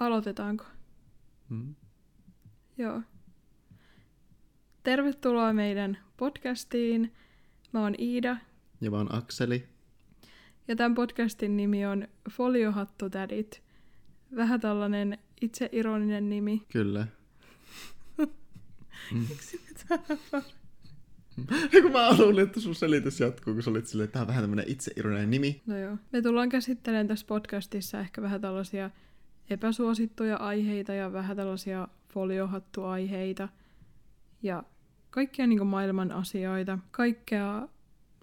Aloitetaanko? Mm. Joo. Tervetuloa meidän podcastiin. Mä oon Iida Ja mä oon Akseli. ja tämän podcastin nimi on Foliohattutädit. Vähän tällainen itseironinen nimi. Kyllä. Miksi mitään? kun mä luulin, että sun selitys jatkuu, kun sä olit silleen, että tää on vähän tämmönen itseironinen nimi. No joo. Me tullaan käsittelemään tässä podcastissa ehkä vähän tällaisia epäsuosittuja aiheita ja vähän tällaisia foliohattuaiheita. Ja kaikkia niin maailman asioita. Kaikkea,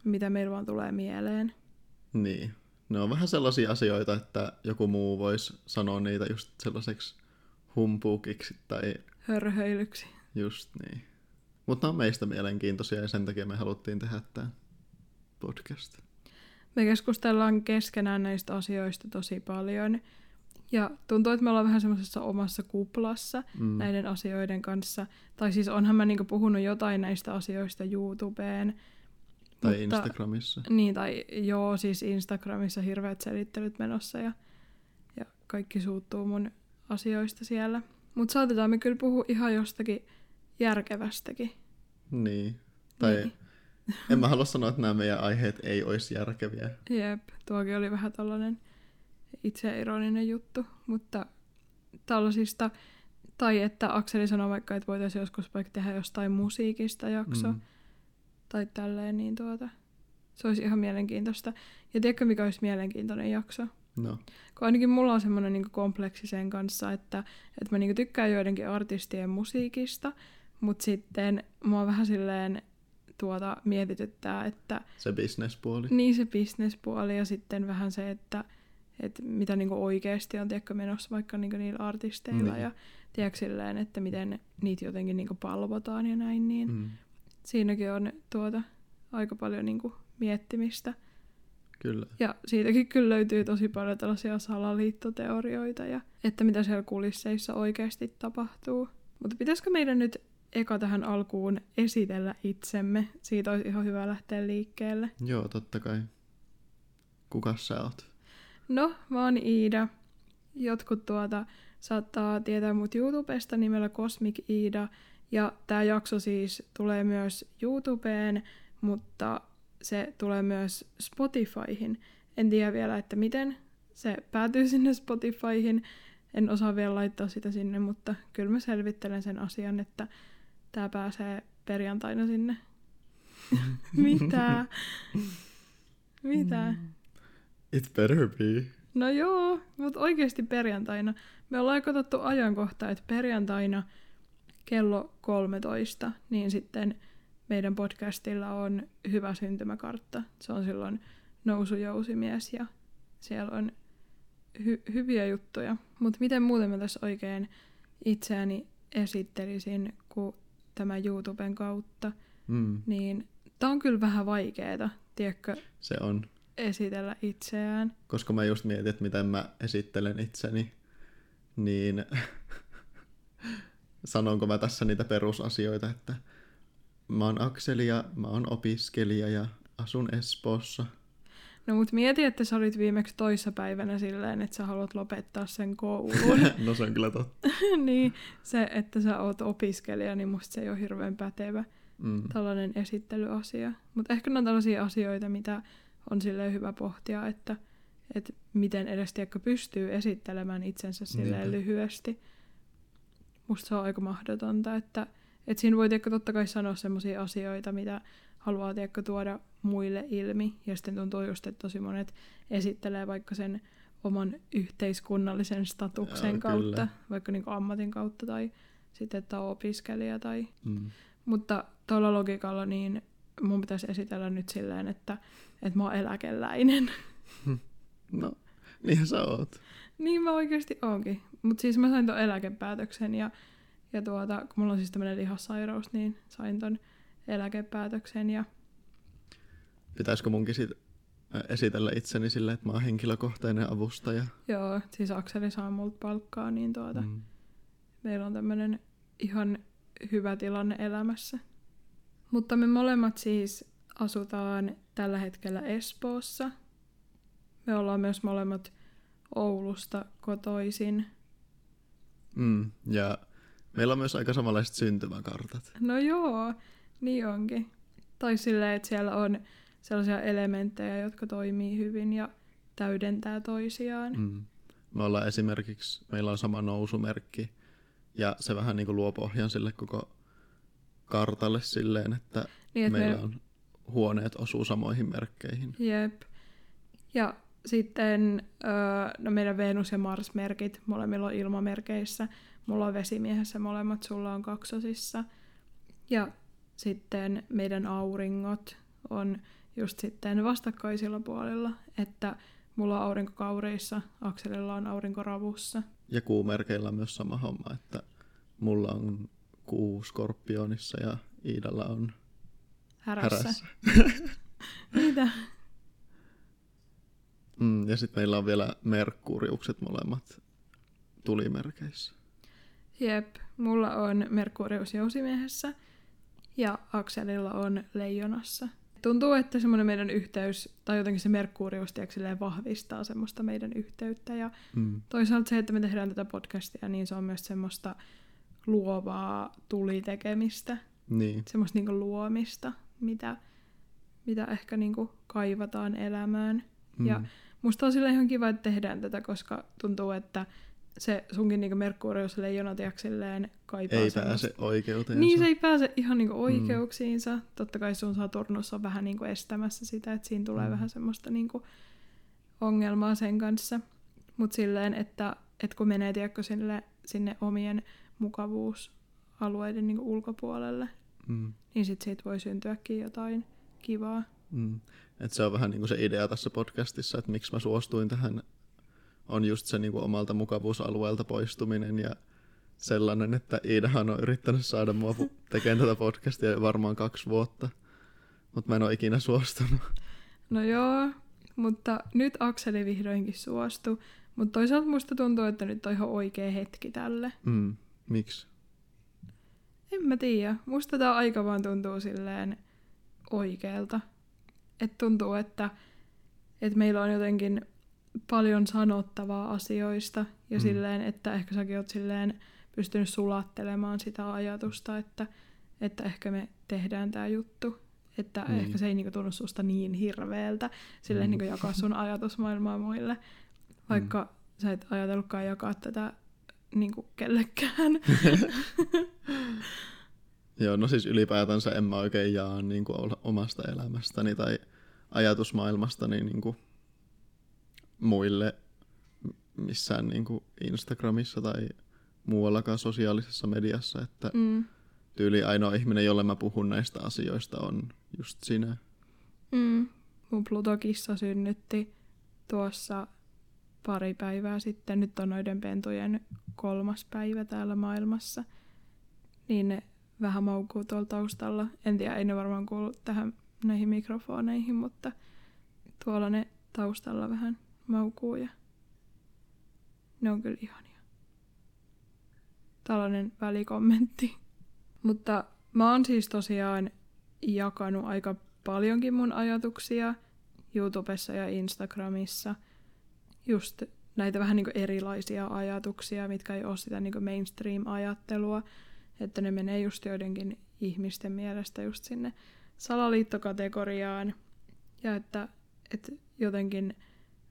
mitä meillä vaan tulee mieleen. Niin. Ne on vähän sellaisia asioita, että joku muu voisi sanoa niitä just sellaiseksi humpuukiksi tai Hörhöilyksi. just niin. Mutta on meistä mielenkiintoisia ja sen takia me haluttiin tehdä tämä podcast. Me keskustellaan keskenään näistä asioista tosi paljon. Ja tuntuu, että me ollaan vähän semmoisessa omassa kuplassa Mm. näiden asioiden kanssa. Tai siis onhan mä niinku puhunut jotain näistä asioista YouTubeen. Tai mutta- Instagramissa. Niin, tai joo, siis Instagramissa hirveät selittelyt menossa ja, ja kaikki suuttuu mun asioista siellä. Mutta saatetaan me kyllä puhua ihan jostakin järkevästäkin. Niin. Tai Niin. en mä halua sanoa, että nämä meidän aiheet ei olisi järkeviä. Jep, tuokin oli vähän tällainen itseironinen juttu, mutta tällaisista, tai että Akseli sanoi vaikka, että voitaisiin joskus vaikka tehdä jostain musiikista jakso, mm. Tai tälleen, niin tuota, se olisi ihan mielenkiintoista. Ja tiedätkö, mikä olisi mielenkiintoinen jakso? No. Kun ainakin mulla on semmoinen niin kompleksi sen kanssa, että, että mä niin tykkään joidenkin artistien musiikista, mutta sitten mua vähän silleen tuota mietityttää, että Se bisnespuoli. niin se bisnespuoli ja sitten vähän se, että, että mitä niin oikeasti on tiedätkö, menossa vaikka niin niillä artisteilla Niin. ja tiedätkö, silleen, että miten niitä jotenkin niin palvotaan ja näin, niin mm. Mm. siinäkin on tuota aika paljon niin miettimistä. Kyllä. Ja siitäkin kyllä löytyy tosi paljon tällaisia salaliittoteorioita ja että mitä siellä kulisseissa oikeasti tapahtuu. Mutta pitäisikö meidän nyt eka tähän alkuun esitellä itsemme? Siitä olisi ihan hyvä lähteä liikkeelle. Joo, totta kai. Kuka sä oot? No, mä oon Iida. Jotkut tuota saattaa tietää mut YouTubesta nimellä Cosmic Iida. Ja tää jakso siis tulee myös YouTubeen, mutta se tulee myös Spotifyhin. En tiedä vielä, että miten se päätyy sinne Spotifyhin. En osaa vielä laittaa sitä sinne, mutta kyllä mä selvittelen sen asian, että tää pääsee perjantaina sinne. Mitä? Mitä? It better be. No joo, mutta oikeasti perjantaina. Me ollaan katsottu ajankohtaa, että perjantaina kello 13, niin sitten meidän podcastilla on hyvä syntymäkartta. Se on silloin nousujousimies ja siellä on hy- hyviä juttuja. Mutta miten muuten mä tässä oikein itseäni esittelisin, kuin tämä YouTuben kautta, Mm. niin tää on kyllä vähän vaikeeta, tiedätkö, Se on. Esitellä itseään. Koska mä just mietin, että miten mä esittelen itseni, niin sanonko mä tässä niitä perusasioita, että mä oon Akseli ja mä oon opiskelija ja asun Espoossa. No mut mieti, että sä olit viimeksi toissapäivänä silleen, että sä haluat lopettaa sen koulun. no se on kyllä totta. niin se, että sä oot opiskelija, niin musta se ei ole hirveän pätevä Mm. tällainen esittelyasia. Mutta ehkä ne on tällaisia asioita, mitä on silleen hyvä pohtia, että, että miten edes tiedätkö, pystyy esittelemään itsensä silleen Niinpä. lyhyesti. Musta se on aika mahdotonta, että, että siinä voi tiedätkö, totta kai sanoa sellaisia asioita, mitä haluaa tiedätkö, tuoda muille ilmi. Ja sitten tuntuu just, että tosi monet esittelee vaikka sen oman yhteiskunnallisen statuksen Joo, kautta, kyllä. vaikka niin ammatin kautta tai sitten, että on opiskelija tai Mm. mutta tuolla logiikalla niin mun pitäisi esitellä nyt silleen, että, että mä oon eläkeläinen. No, niinhän sä oot. niin mä oikeasti oonkin. Mutta siis mä sain ton eläkepäätöksen ja, ja tuota, kun mulla on siis tämmönen lihassairaus, niin sain ton eläkepäätöksen ja Pitäisikö munkin sit esitellä itseni silleen, että mä oon henkilökohtainen avustaja? joo, siis Akseli saa multa palkkaa, niin tuota, mm. Mm. meillä on tämmönen ihan hyvä tilanne elämässä. Mutta me molemmat siis asutaan tällä hetkellä Espoossa. Me ollaan myös molemmat Oulusta kotoisin. Mm, ja meillä on myös aika samanlaiset syntymäkartat. No joo, niin onkin. Tai silleen, että siellä on sellaisia elementtejä, jotka toimii hyvin ja täydentää toisiaan. Mm. Me ollaan esimerkiksi, meillä on sama nousumerkki, ja se vähän niin kuin luo pohjan sille koko kartalle silleen, että Niin, että meillä me- on huoneet osuu samoihin merkkeihin. Jep. Ja sitten no meidän Venus- ja Mars-merkit, molemmilla on ilmamerkeissä. Mulla on vesimiehessä molemmat, sulla on kaksosissa. Ja sitten meidän auringot on just sitten vastakkaisilla puolilla, että mulla on aurinko kaureissa, Akselilla on aurinko ravussa. Ja kuumerkeillä on myös sama homma, että mulla on kuu skorpionissa ja Iidalla on Härässä. härässä. Mitä? Mm, ja sitten meillä on vielä merkkuriukset molemmat tulimerkeissä. Jep, mulla on Merkurius jousimiehessä ja Akselilla on leijonassa. Tuntuu, että semmoinen meidän yhteys, tai jotenkin se Merkurius tiedätkö, vahvistaa semmoista meidän yhteyttä. Ja Mm. toisaalta se, että me tehdään tätä podcastia, niin se on myös semmoista luovaa tulitekemistä, Niin. semmoista niinku luomista, mitä, mitä ehkä niinku kaivataan elämään. Mm. Ja musta on sillä ihan kiva, että tehdään tätä, koska tuntuu, että se sunkin niinku Merkurius leijona silleen kaipaa ei semmoista- pääse oikeuteensa. Niin se ei pääse ihan niinku oikeuksiinsa. Mm. Totta kai sun saa turnussa vähän niinku estämässä sitä, että siinä tulee Mm. mm. vähän semmoista niinku ongelmaa sen kanssa. Mutta silleen, että, että kun menee tiedätkö, sinne, sinne omien mukavuusalueiden niinku ulkopuolelle, Mm. niin sit siitä voi syntyäkin jotain kivaa. Mm. Et se on vähän niin kuin se idea tässä podcastissa, että miksi mä suostuin tähän, on just se niin kuin omalta mukavuusalueelta poistuminen ja sellainen, että Iidahan on yrittänyt saada mua tekemään tätä podcastia varmaan kaksi vuotta, mutta mä en ole ikinä suostunut. No joo, mutta nyt Akseli vihdoinkin suostui. Mutta toisaalta musta tuntuu, että nyt on ihan oikea hetki tälle. Mm. Miksi? En mä tiedä. Musta tää aika vaan tuntuu silleen oikealta. Et tuntuu, että, että meillä on jotenkin paljon sanottavaa asioista. Ja Mm. mm. silleen, että ehkä säkin oot silleen pystynyt sulattelemaan sitä ajatusta, että, että ehkä me tehdään tämä juttu. Että Niin. niin. ehkä se ei niinku tunnu susta niin hirveältä silleen Mm. niinku jakaa sun ajatusmaailmaa muille. Vaikka mm. sä et ajatellutkaan jakaa tätä niinku kellekään. Joo, no siis ylipäätänsä en mä oikein jaa niin kuin omasta elämästäni tai ajatusmaailmastani niin kuin muille missään niin kuin Instagramissa tai muuallakaan sosiaalisessa mediassa, että Mm. tyyli ainoa ihminen, jolle mä puhun näistä asioista on just sinä. Mm. Mun Plutokissa synnytti tuossa pari päivää sitten. Nyt on noiden pentujen kolmas päivä täällä maailmassa. Niin ne vähän maukuu tuolla taustalla. En tiedä, ei ne varmaan kuulu tähän näihin mikrofoneihin, mutta tuolla ne taustalla vähän maukuu ja ne on kyllä ihania. Tällainen välikommentti. Mutta mä oon siis tosiaan jakanut aika paljonkin mun ajatuksia YouTubessa ja Instagramissa. Just näitä vähän niin erilaisia ajatuksia, mitkä ei ole sitä niin mainstream-ajattelua, että ne menee just joidenkin ihmisten mielestä just sinne salaliittokategoriaan. Ja että, että jotenkin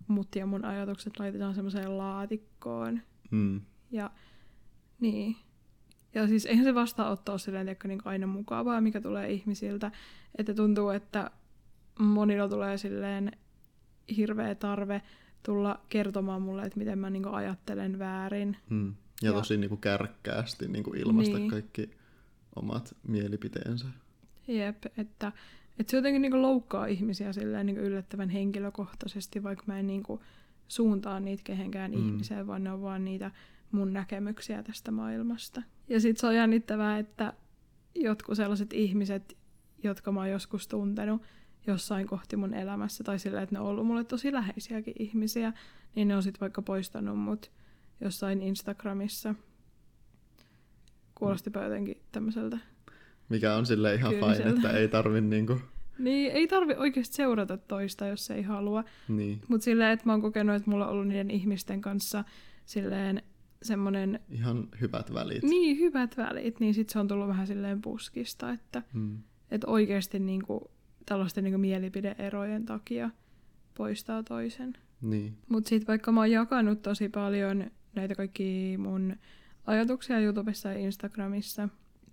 mut ja mun ajatukset laitetaan semmoiseen laatikkoon. Mm. Ja niin. Ja siis eihän se vastaanotto ole silleen, tiedätkö, niin aina mukavaa, mikä tulee ihmisiltä. Että tuntuu, että monilla tulee silleen hirveä tarve tulla kertomaan mulle, että miten mä niin ajattelen väärin. Mm. Ja, Ja- tosi niin kuin kärkkäästi niin kuin ilmaista Niin. kaikki omat mielipiteensä. Jep, että, että se jotenkin niin loukkaa ihmisiä silleen niin yllättävän henkilökohtaisesti, vaikka mä en niin suuntaa niitä kehenkään Mm. mm. ihmiseen, vaan ne on vaan niitä mun näkemyksiä tästä maailmasta. Ja sit se on jännittävää, että jotkut sellaiset ihmiset, jotka mä oon joskus tuntenut jossain kohti mun elämässä, tai sillä, että ne on ollut mulle tosi läheisiäkin ihmisiä, niin ne on sit vaikka poistanut mut jossain Instagramissa. Kuulostipa jotenkin tämmöiseltä Mikä on sille ihan fine, että ei tarvi niin kuin, Niin, ei tarvi oikeasti seurata toista, jos ei halua. niin. Mutta silleen, että mä oon kokenut, että mulla on ollut niiden ihmisten kanssa silleen semmoinen, Ihan hyvät välit. niin hyvät välit, niin sit se on tullut vähän silleen puskista, että Mm. et oikeasti niinku, tällaisten niinku mielipideerojen takia poistaa toisen. Niin. Mutta sitten vaikka mä oon jakanut tosi paljon näitä kaikki mun ajatuksia YouTubessa ja Instagramissa,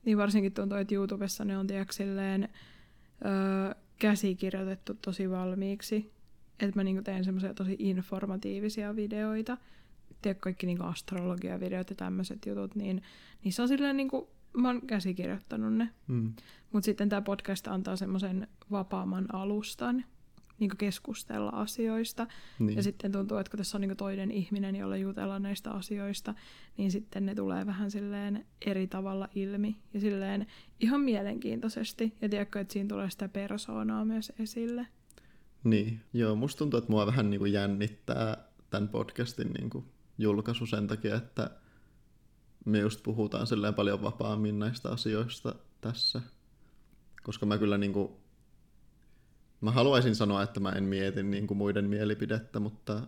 niin varsinkin tuntuu, että YouTubessa ne on tiedätkö, silleen, öö, käsikirjoitettu tosi valmiiksi. Että mä niinku teen semmoisia tosi informatiivisia videoita. Tiedätkö, kaikki niinku astrologia-videot ja tämmöiset jutut, niin niissä on silleen niinku, mä oon käsikirjoittanut ne. Mm. Mutta sitten tämä podcast antaa semmoisen vapaamman alustan niin keskustella asioista. Niin. Ja sitten tuntuu, että kun tässä on niin toinen ihminen, jolle jutellaan näistä asioista, niin sitten ne tulee vähän silleen eri tavalla ilmi. Ja silleen ihan mielenkiintoisesti. Ja tiedätkö, että siinä tulee sitä persoonaa myös esille. Niin, joo, musta tuntuu, että mua vähän niin kuin jännittää tämän podcastin niin julkaisu sen takia, että me just puhutaan silleen paljon vapaammin näistä asioista tässä. Koska mä kyllä niin kuin, mä haluaisin sanoa, että mä en mieti niin kuin muiden mielipidettä, mutta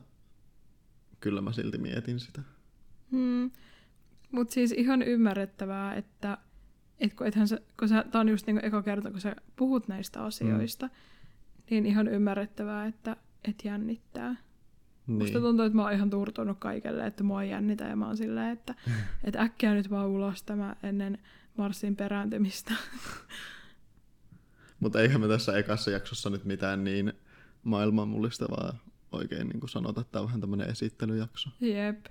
kyllä mä silti mietin sitä. Hmm. Mutta siis ihan ymmärrettävää, että et kun, ethän sä, kun sä, tää on just niinku eka kerta, kun sä puhut näistä asioista, mm. niin ihan ymmärrettävää, että et jännittää. Niin. Musta Niin. tuntuu, että mä oon ihan turtunut kaikelle, että mua ei jännitä ja mä oon silleen, että, että äkkiä nyt vaan ulos tämä ennen Marsin perääntymistä. Mutta eihän me tässä ekassa jaksossa nyt mitään niin maailman mullistavaa oikein niin kuin sanota, että tämä on vähän tämmöinen esittelyjakso. Jep.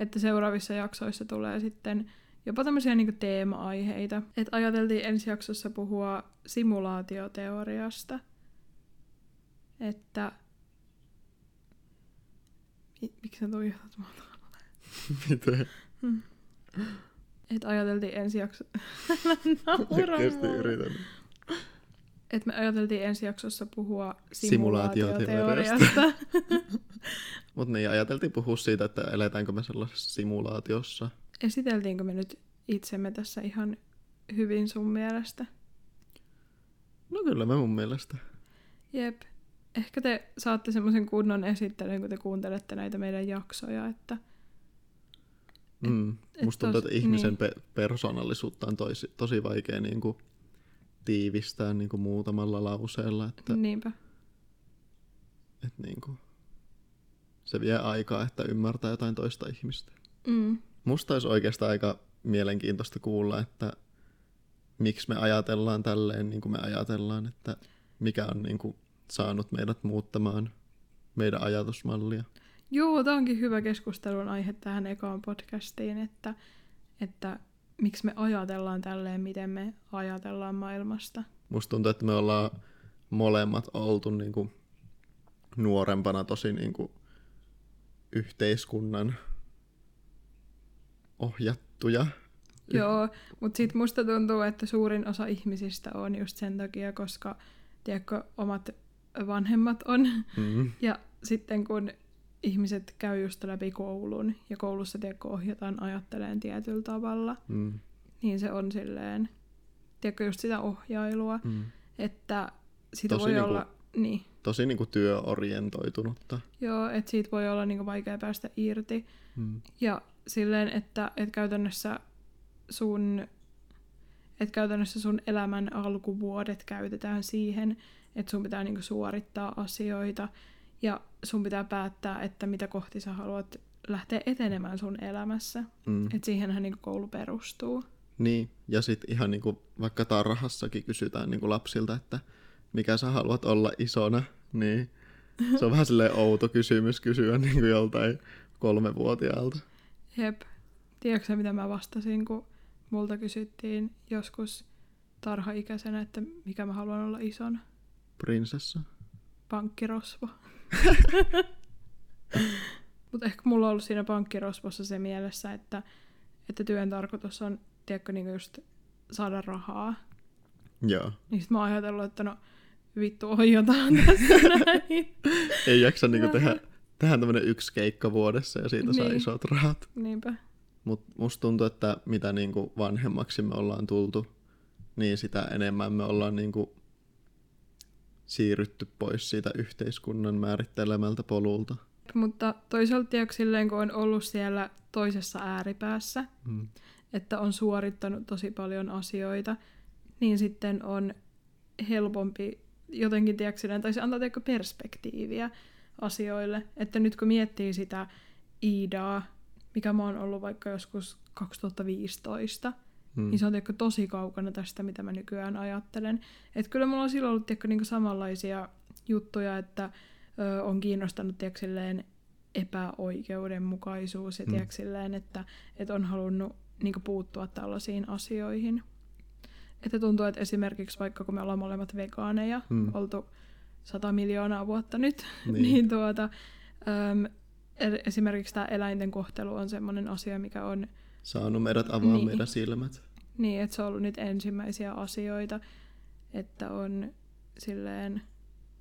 Että seuraavissa jaksoissa tulee sitten jopa tämmöisiä niinku teema-aiheita. Et ajateltiin ensi jaksossa puhua simulaatioteoriasta. Että... Mi- Miksi tuijotat mua? Miten? Et ajateltiin ensi jakso... Oikeasti yritän. Et me ajateltiin ensi jaksossa puhua Simulaatioteoriasta. simulaatioteoriasta. Mutta niin, ajateltiin puhua siitä, että eletäänkö me sellaisessa simulaatiossa. Esiteltiinkö me nyt itsemme tässä ihan hyvin sun mielestä? No kyllä me mun mielestä. Jep. Ehkä te saatte semmoisen kunnon esittelyn, kun te kuuntelette näitä meidän jaksoja, että Mm. et Musta tuntuu, että ihmisen niin. pe- persoonallisuutta on tosi, tosi vaikea niin kuin, tiivistää niin kuin, muutamalla lauseella. Että, niinpä. että niin kuin, se vie aikaa, että ymmärtää jotain toista ihmistä. Mm. Musta olisi oikeastaan aika mielenkiintoista kuulla, että miksi me ajatellaan tälleen niin kuin me ajatellaan, että mikä on niin kuin, saanut meidät muuttamaan meidän ajatusmallia. Joo, tämä onkin hyvä keskustelun aihe tähän ekaan podcastiin, että, että miksi me ajatellaan tälleen, miten me ajatellaan maailmasta. Musta tuntuu, että me ollaan molemmat oltu niin kuin, nuorempana tosi niin kuin, yhteiskunnan ohjattuja. Joo, mutta sitten musta tuntuu, että suurin osa ihmisistä on just sen takia, koska tiedätkö, omat vanhemmat on. Mm. Ja sitten kun ihmiset käy just läpi koulun ja koulussa tiedätkö, ohjataan ajatteleen tietyllä tavalla, Mm. niin se on silleen, tiedätkö, just sitä ohjailua, Mm. että siitä Tosi voi niinku- olla, niin, Tosi niin kuin, työorientoitunutta. joo, että siitä voi olla niinku vaikea päästä irti. Mm. Ja silleen, että, että käytännössä sun että käytännössä sun elämän alkuvuodet käytetään siihen, että sun pitää niinku suorittaa asioita ja sun pitää päättää, että mitä kohti sä haluat lähteä etenemään sun elämässä. Mm. Että siihenhän niinku koulu perustuu. Niin, ja sitten ihan niinku, vaikka tarhassakin kysytään niinku lapsilta, että mikä sä haluat olla isona, niin se on vähän silleen outo kysymys kysyä niinku joltain kolmevuotiaalta. Jep. Tiedätkö sä, mitä mä vastasin, kun multa kysyttiin joskus tarhaikäisenä, että mikä mä haluan olla isona? Prinsessa. pankkirosvo. Mutta ehkä mulla on ollut siinä pankkirosvossa se mielessä, että, että työn tarkoitus on, tiedätkö, niin just saada rahaa. Joo. Niin sit mä oon ajatellut, että no vittu ohjataan tässä näin. Ei jaksa niinku tehdä, tehdä tämmönen yksi keikka vuodessa ja siitä saa Niin. isot rahat. Niinpä. Mutta musta tuntuu, että mitä niinku vanhemmaksi me ollaan tultu, niin sitä enemmän me ollaan niinku siirrytty pois siitä yhteiskunnan määrittelemältä polulta. Mutta toisaalta tiedätkö, silleen, kun on ollut siellä toisessa ääripäässä, Mm. että on suorittanut tosi paljon asioita, niin sitten on helpompi jotenkin, tiedätkö, silleen, tai se antaa tiedätkö, perspektiiviä asioille. Että nyt kun miettii sitä Iidaa, mikä mä oon ollut vaikka joskus 2015, Mm. niin se on tiedätkö, tosi kaukana tästä, mitä mä nykyään ajattelen. Että kyllä mulla on silloin ollut tiedätkö, niin samanlaisia juttuja, että ö, on kiinnostanut tiedätkö, silleen, epäoikeudenmukaisuus ja Mm. tiedätkö, silleen, että, että on halunnut niin puuttua tällaisiin asioihin. Että tuntuu, että esimerkiksi vaikka kun me ollaan molemmat vegaaneja, Mm. oltu sata miljoonaa vuotta nyt, Niin. niin, tuota, äm, e- esimerkiksi tämä eläinten kohtelu on sellainen asia, mikä on Saanut meidät avaa Niin. meidän silmät. Niin, että se on ollut nyt ensimmäisiä asioita, että on silleen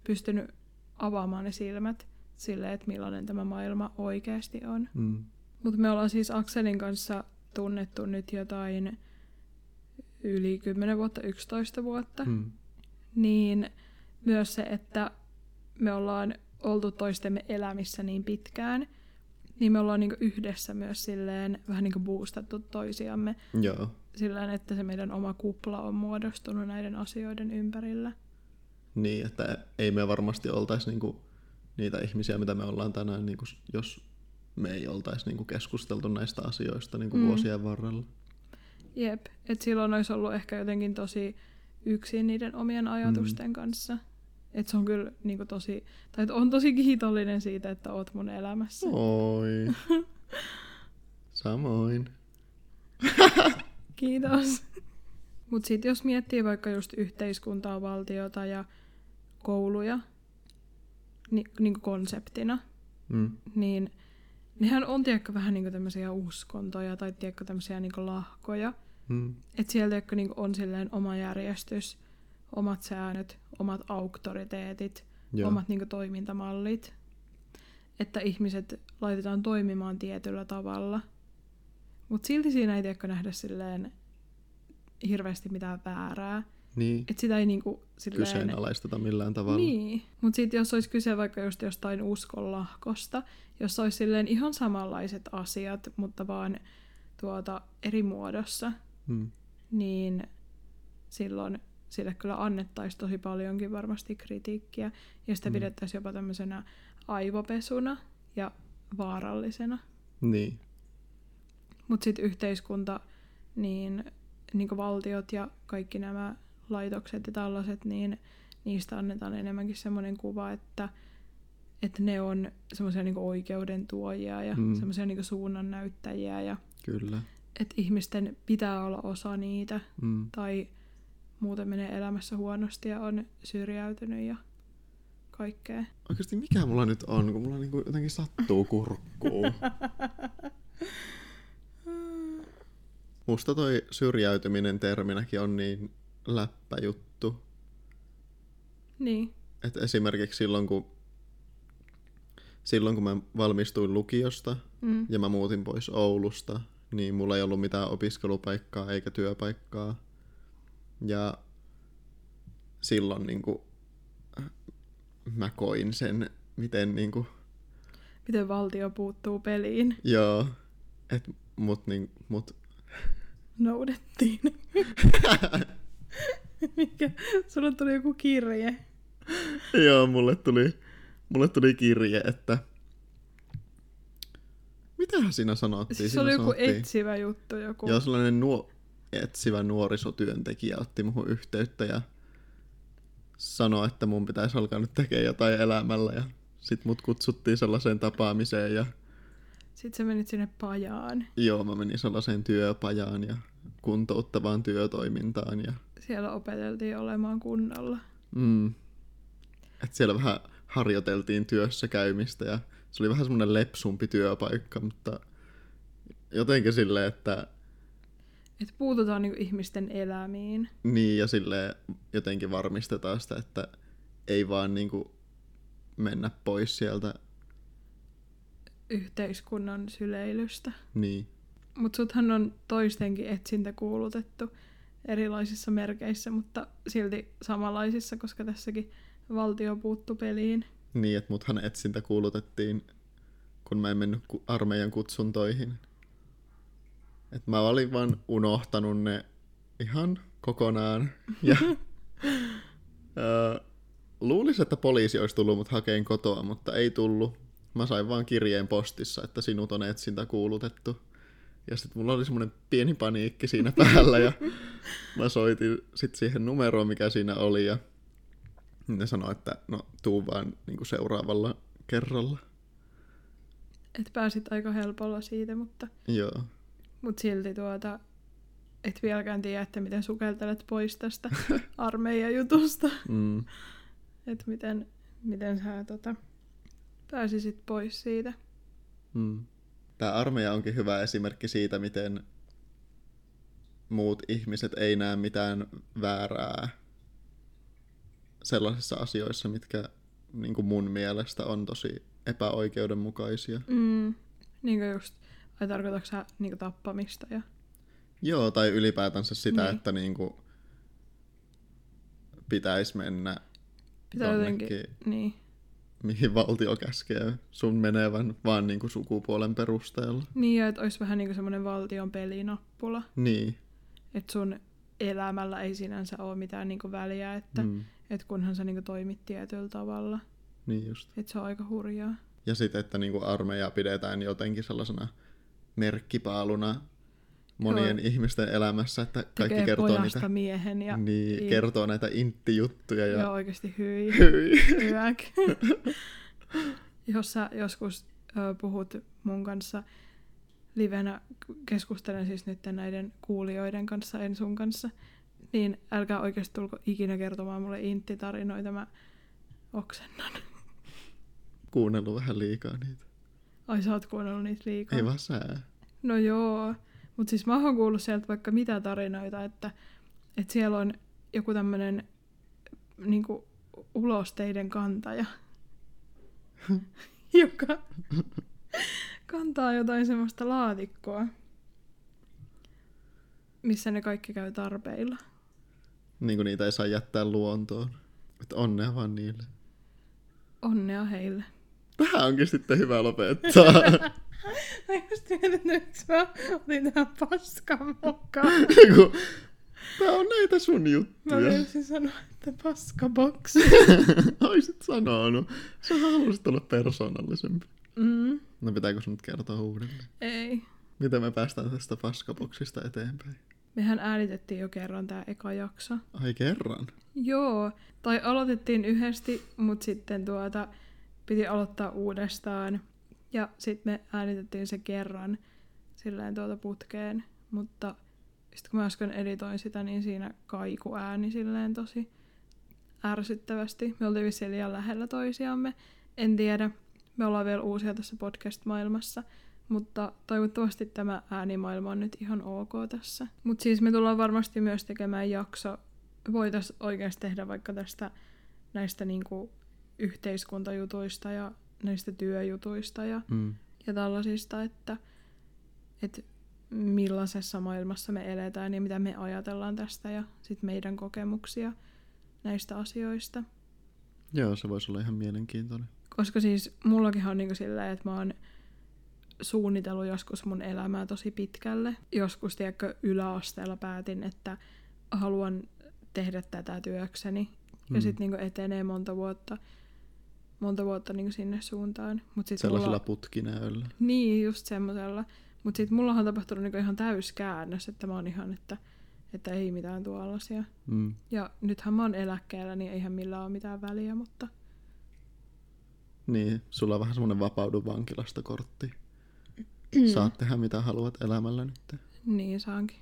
pystynyt avaamaan ne silmät silleen, että millainen tämä maailma oikeasti on. Mm. Mutta me ollaan siis Akselin kanssa tunnettu nyt jotain yli 10 vuotta, 11 vuotta. Mm. Niin myös se, että me ollaan oltu toistemme elämissä niin pitkään, niin me ollaan niinku yhdessä myös silleen vähän niinku boostattu toisiamme Joo. Silleen, että se meidän oma kupla on muodostunut näiden asioiden ympärillä. Niin, että ei me varmasti oltaisi niinku niitä ihmisiä, mitä me ollaan tänään, niinku, jos me ei oltaisi niinku keskusteltu näistä asioista niinku Mm. vuosien varrella. Jep, että silloin olisi ollut ehkä jotenkin tosi yksin niiden omien ajatusten mm. kanssa. Että se on kyllä niinku tosi, tai että on tosi kiitollinen siitä, että oot mun elämässä. Oi. Samoin. Kiitos. Mutta sitten jos miettii vaikka just yhteiskuntaa, valtiota ja kouluja ni, niinku konseptina, Mm. niin nehän on tiedätkö vähän niinku tämmöisiä uskontoja tai tiedätkö tämmöisiä niinku lahkoja. Mm. Että siellä tiedätkö, niinku on silleen oma järjestys, omat säännöt, omat auktoriteetit, Joo. omat niinku toimintamallit. Että ihmiset laitetaan toimimaan tietyllä tavalla. Mutta silti siinä ei tiedätkö nähdä silleen hirveästi mitään väärää. Niin. Että sitä ei niinku silleen... Kyseenalaisteta millään tavalla. Niin, mutta sitten jos olisi kyse vaikka just jostain uskonlahkosta, jos olisi silleen ihan samanlaiset asiat, mutta vaan tuota eri muodossa, Mm. niin silloin sille kyllä annettaisiin tosi paljonkin varmasti kritiikkiä, ja sitä Mm. mm. pidettäisiin jopa tämmöisenä aivopesuna ja vaarallisena. Niin. Mutta sitten yhteiskunta, niin, niin valtiot ja kaikki nämä laitokset ja tällaiset, niin niistä annetaan enemmänkin semmoinen kuva, että, että ne on semmoisia niin oikeuden tuojia ja Mm. mm. semmoisia niin suunnannäyttäjiä ja Kyllä. että ihmisten pitää olla osa niitä Mm. tai muuten menee elämässä huonosti ja on syrjäytynyt ja kaikkea. Oikeasti mikä mulla nyt on, kun mulla niinku jotenkin sattuu kurkkuun. Musta toi syrjäytyminen terminäkin on niin läppäjuttu. Niin, Et esimerkiksi silloin kun, silloin kun mä valmistuin lukiosta mm. ja mä muutin pois Oulusta, niin mulla ei ollut mitään opiskelupaikkaa eikä työpaikkaa. Ja silloin niin kuin, mä koin sen, miten niin kuin, miten valtio puuttuu peliin. joo, et, mut, niin, mut, Noudettiin. Mikä? Sulla tuli joku kirje. joo, mulle tuli, mulle tuli kirje, että mitähän siinä sanottiin? Siis se oli joku sanottiin- etsivä juttu. Joku. Joo, sellainen nuo, etsivä nuorisotyöntekijä otti muhun yhteyttä ja sanoi, että mun pitäisi alkaa nyt tekemään jotain elämällä. Ja sit mut kutsuttiin sellaiseen tapaamiseen ja Sitten sä menit sinne pajaan. joo, mä menin sellaiseen työpajaan ja kuntouttavaan työtoimintaan. Ja, Siellä opeteltiin olemaan kunnolla. mm, et siellä vähän harjoiteltiin työssä käymistä ja se oli vähän semmoinen lepsumpi työpaikka, mutta jotenkin silleen, että Että puututaan niinku ihmisten elämiin. Niin, ja sille jotenkin varmistetaan sitä, että ei vaan niinku mennä pois sieltä. Yhteiskunnan syleilystä. Niin, Mutta suthan on toistenkin etsintä kuulutettu erilaisissa merkeissä, mutta silti samanlaisissa, koska tässäkin valtio puuttu peliin. niin että muthan etsintä kuulutettiin kun mä en mennyt armeijan kutsuntoihin. Et mä olin vaan unohtanut ne ihan kokonaan. Ja öö, luulisin, että poliisi olisi tullut mut hakeen kotoa, mutta ei tullut. Mä sain vaan kirjeen postissa, että sinut on etsintä kuulutettu. Ja sitten mulla oli semmoinen pieni paniikki siinä päällä ja mä soitin sitten siihen numeroon, mikä siinä oli ja ne sanoi, että no tuu vaan niin seuraavalla kerralla. Et pääsit aika helpolla siitä, mutta, Joo. mutta silti tuota, et vieläkään tiedä, että miten sukeltelet pois tästä armeijan jutusta. Mm. Että miten, miten sä tota, pääsisit pois siitä. Mm. Tämä armeija onkin hyvä esimerkki siitä, miten muut ihmiset ei näe mitään väärää sellaisissa asioissa, mitkä niin kuin mun mielestä on tosi epäoikeudenmukaisia. Mm. Niin kuin just, ai tarkoitatko sä niin tappamista ja... Joo, tai ylipäätänsä sitä, Niin. että niin kuin pitäisi mennä Pitää jotenkin, niin. Mihin valtio käskee sun menevän, vaan niin kuin sukupuolen perusteella. Niin, ja että olisi vähän niin kuin semmoinen valtion pelinappula. Niin. Että sun elämällä ei sinänsä ole mitään niin kuin väliä, että Mm. et kunhan sä niin kuin toimit tietyllä tavalla. Niin just. Että se on aika hurjaa. Ja sitten, että niin kuin armeija pidetään jotenkin sellaisena merkkipaaluna monien Joo. ihmisten elämässä, että kaikki Tekee kertoo niitä, miehen ja niin, niin. kertoo näitä inttijuttuja ja Joo, oikeasti hyi. hyi. Hyväk. Jos sä joskus ö, puhut mun kanssa livenä, keskustelen siis nyt näiden kuulijoiden kanssa, en sun kanssa, niin älkää oikeasti tulko ikinä kertomaan mulle intti-tarinoita, mä oksennan. kuunnellut vähän liikaa niitä. Ai sä oot kuunnellut niitä liikaa. Ei vaan sää. No joo, mutta siis mä oon kuullut sieltä vaikka mitä tarinoita, että, että siellä on joku tämmönen niinku ulosteiden kantaja, joka kantaa jotain semmoista laatikkoa, missä ne kaikki käy tarpeilla. Niin kuin niitä ei saa jättää luontoon. Että onnea vaan niille. Onnea heille. Tähän onkin sitten hyvä lopettaa. Mä just mietin, miksi mä otin tähän paskan mukaan. Kun Tää on näitä sun Mä juttuja. voisin sanoa, että paskabox. Oisit sanonut. Sä haluaisit olla persoonallisempi. Mm, No pitääkö sun nyt kertoa uudelleen? ei. Miten me päästään tästä paskaboksista eteenpäin? Mehän äänitettiin jo kerran tää eka jakso. Ai kerran? Joo, tai aloitettiin yhdesti, mutta sitten tuota piti aloittaa uudestaan. Ja sitten me äänitettiin se kerran silleen tuota putkeen, mutta sitten kun mä äsken editoin sitä, niin siinä kaiku ääni silleen tosi ärsyttävästi. Me oltiin vissiin liian lähellä toisiamme. En tiedä, me ollaan vielä uusia tässä podcast-maailmassa, mutta toivottavasti tämä äänimaailma on nyt ihan ok tässä. Mutta siis me tullaan varmasti myös tekemään jakso voitaisiin oikeasti tehdä vaikka tästä näistä niinku yhteiskuntajutuista ja näistä työjutuista ja, Mm. ja tällaisista, että, että millaisessa maailmassa me eletään ja mitä me ajatellaan tästä ja sit meidän kokemuksia näistä asioista. Joo, se voisi olla ihan mielenkiintoinen. Koska siis mullakin on niinku silleen, että mä oon suunnitellut joskus mun elämää tosi pitkälle. Joskus, tiedätkö, yläasteella päätin, että haluan tehdä tätä työkseni. Ja Mm. sitten niinku etenee monta vuotta, monta vuotta niinku sinne suuntaan. Mut sit Sellaisella mulla, putkinäöllä. niin, just semmoisella. Mutta sitten mulla on tapahtunut niinku ihan täyskäännös, että mä oon ihan, että, että ei mitään tuollaisia. Mm. Ja nythän mä oon eläkkeellä, niin eihän millään ole mitään väliä, mutta Niin, sulla on vähän semmonen vapaudu vankilasta kortti. Saat tehdä mitä haluat elämällä nyt. niin saankin.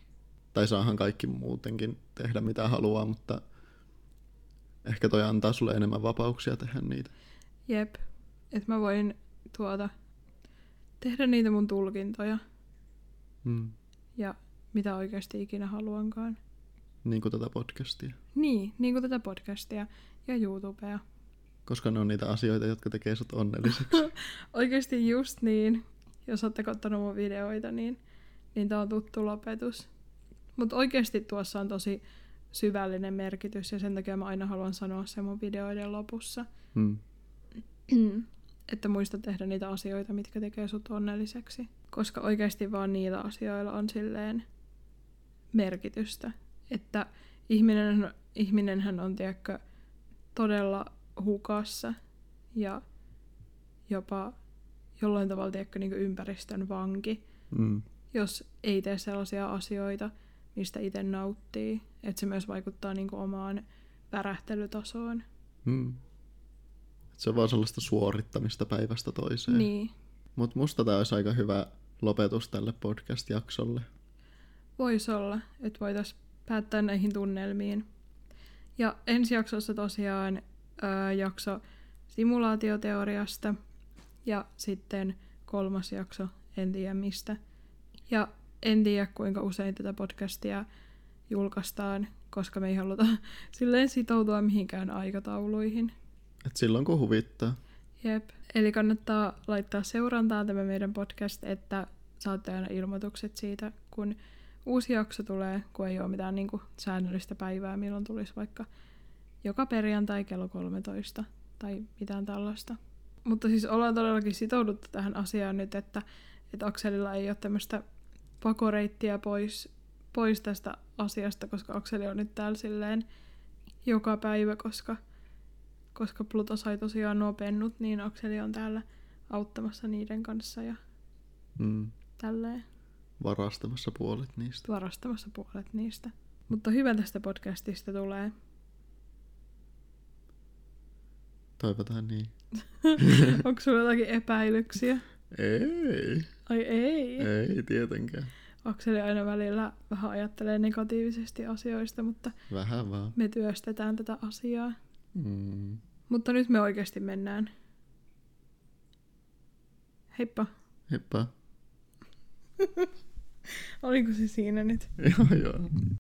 Tai saahan kaikki muutenkin tehdä mitä haluaa, mutta ehkä toi antaa sulle enemmän vapauksia tehdä niitä. Jep. Että mä voin tuota, tehdä niitä mun tulkintoja Mm. ja mitä oikeasti ikinä haluankaan. Niin kuin tätä podcastia. Niin, niin kuin tätä podcastia ja YouTubea. Koska ne on niitä asioita, jotka tekee sut onnelliseksi. Oikeasti just niin. Jos olette kattonut mun videoita, niin, niin tää on tuttu lopetus. Mutta oikeasti tuossa on tosi syvällinen merkitys ja sen takia mä aina haluan sanoa sen mun videoiden lopussa. Mm. Että muista tehdä niitä asioita, mitkä tekee sut onnelliseksi. Koska oikeasti vaan niillä asioilla on silleen merkitystä. Että ihminen, ihminenhän on, tiedätkö, todella hukassa ja jopa jollain tavalla, tiedätkö, niin ympäristön vanki, Mm. jos ei tee sellaisia asioita, mistä itse nauttii. Että se myös vaikuttaa niin omaan värähtelytasoon. Mm. Se on vaan sellaista suorittamista päivästä toiseen. Niin. Mutta musta tää olisi aika hyvä lopetus tälle podcast-jaksolle. Voisi olla, että voitaisiin päättää näihin tunnelmiin. Ja ensi jaksossa tosiaan ää, jakso simulaatioteoriasta ja sitten kolmas jakso en tiedä mistä. Ja en tiedä kuinka usein tätä podcastia julkaistaan, koska me ei haluta silleen sitoutua mihinkään aikatauluihin. Et silloin kun huvittaa. Jep. Eli kannattaa laittaa seurantaa tämä meidän podcast, että saatte aina ilmoitukset siitä, kun uusi jakso tulee, kun ei ole mitään niin kuin, säännöllistä päivää, milloin tulisi vaikka joka perjantai kello 13 tai mitään tällaista. Mutta siis ollaan todellakin sitouduttu tähän asiaan nyt, että, että Akselilla ei ole tämmöistä pakoreittiä pois, pois tästä asiasta, koska Akseli on nyt täällä silleen joka päivä, koska koska Pluto sai tosiaan nuo pennut, niin Akseli on täällä auttamassa niiden kanssa ja Mm. tälleen Varastamassa puolet niistä. varastamassa puolet niistä. Mutta hyvä tästä podcastista tulee. Toivotaan niin. Onko sulla jotakin epäilyksiä? Ei, Ai ei. ei tietenkään. Akseli aina välillä vähän ajattelee negatiivisesti asioista, mutta Vähän vaan. me työstetään tätä asiaa. Mm. Mutta nyt me oikeasti mennään. Heippa. Heippa. Oliko se siinä nyt? joo, joo.